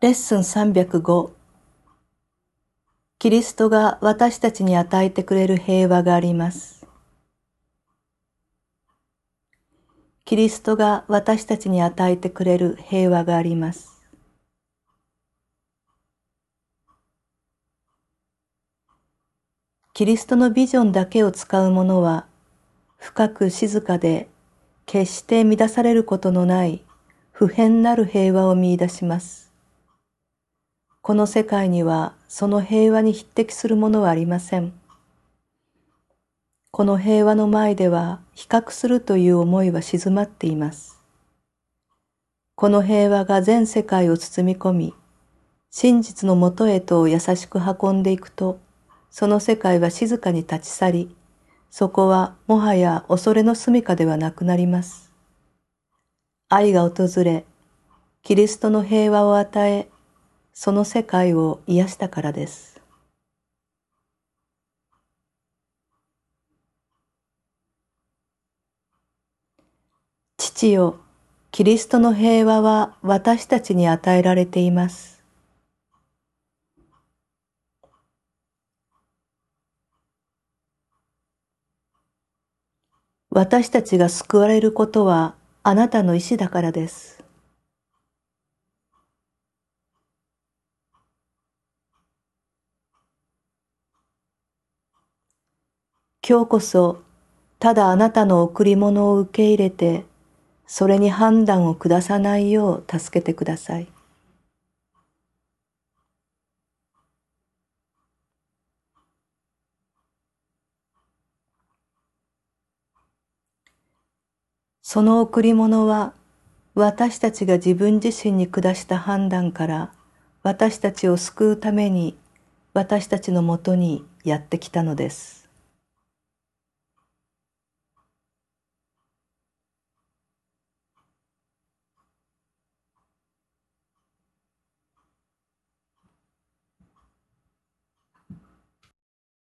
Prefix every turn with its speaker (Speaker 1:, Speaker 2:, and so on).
Speaker 1: レッスン305キリストが私たちに与えてくれる平和があります。キリストが私たちに与えてくれる平和があります。キリストのビジョンだけを使う者は深く静かで決して乱されることのない不変なる平和を見出します。この世界にはその平和に匹敵するものはありません。この平和の前では比較するという思いは静まっています。この平和が全世界を包み込み、真実のもとへと優しく運んでいくと、その世界は静かに立ち去り、そこはもはや恐れの住処ではなくなります。愛が訪れ、キリストの平和を与え、その世界を癒したからです。父よ、キリストの平和は私たちに与えられています。私たちが救われることはあなたの意志だからです。今日こそただあなたの贈り物を受け入れてそれに判断を下さないよう助けてください。その贈り物は私たちが自分自身に下した判断から私たちを救うために私たちのもとにやってきたのです。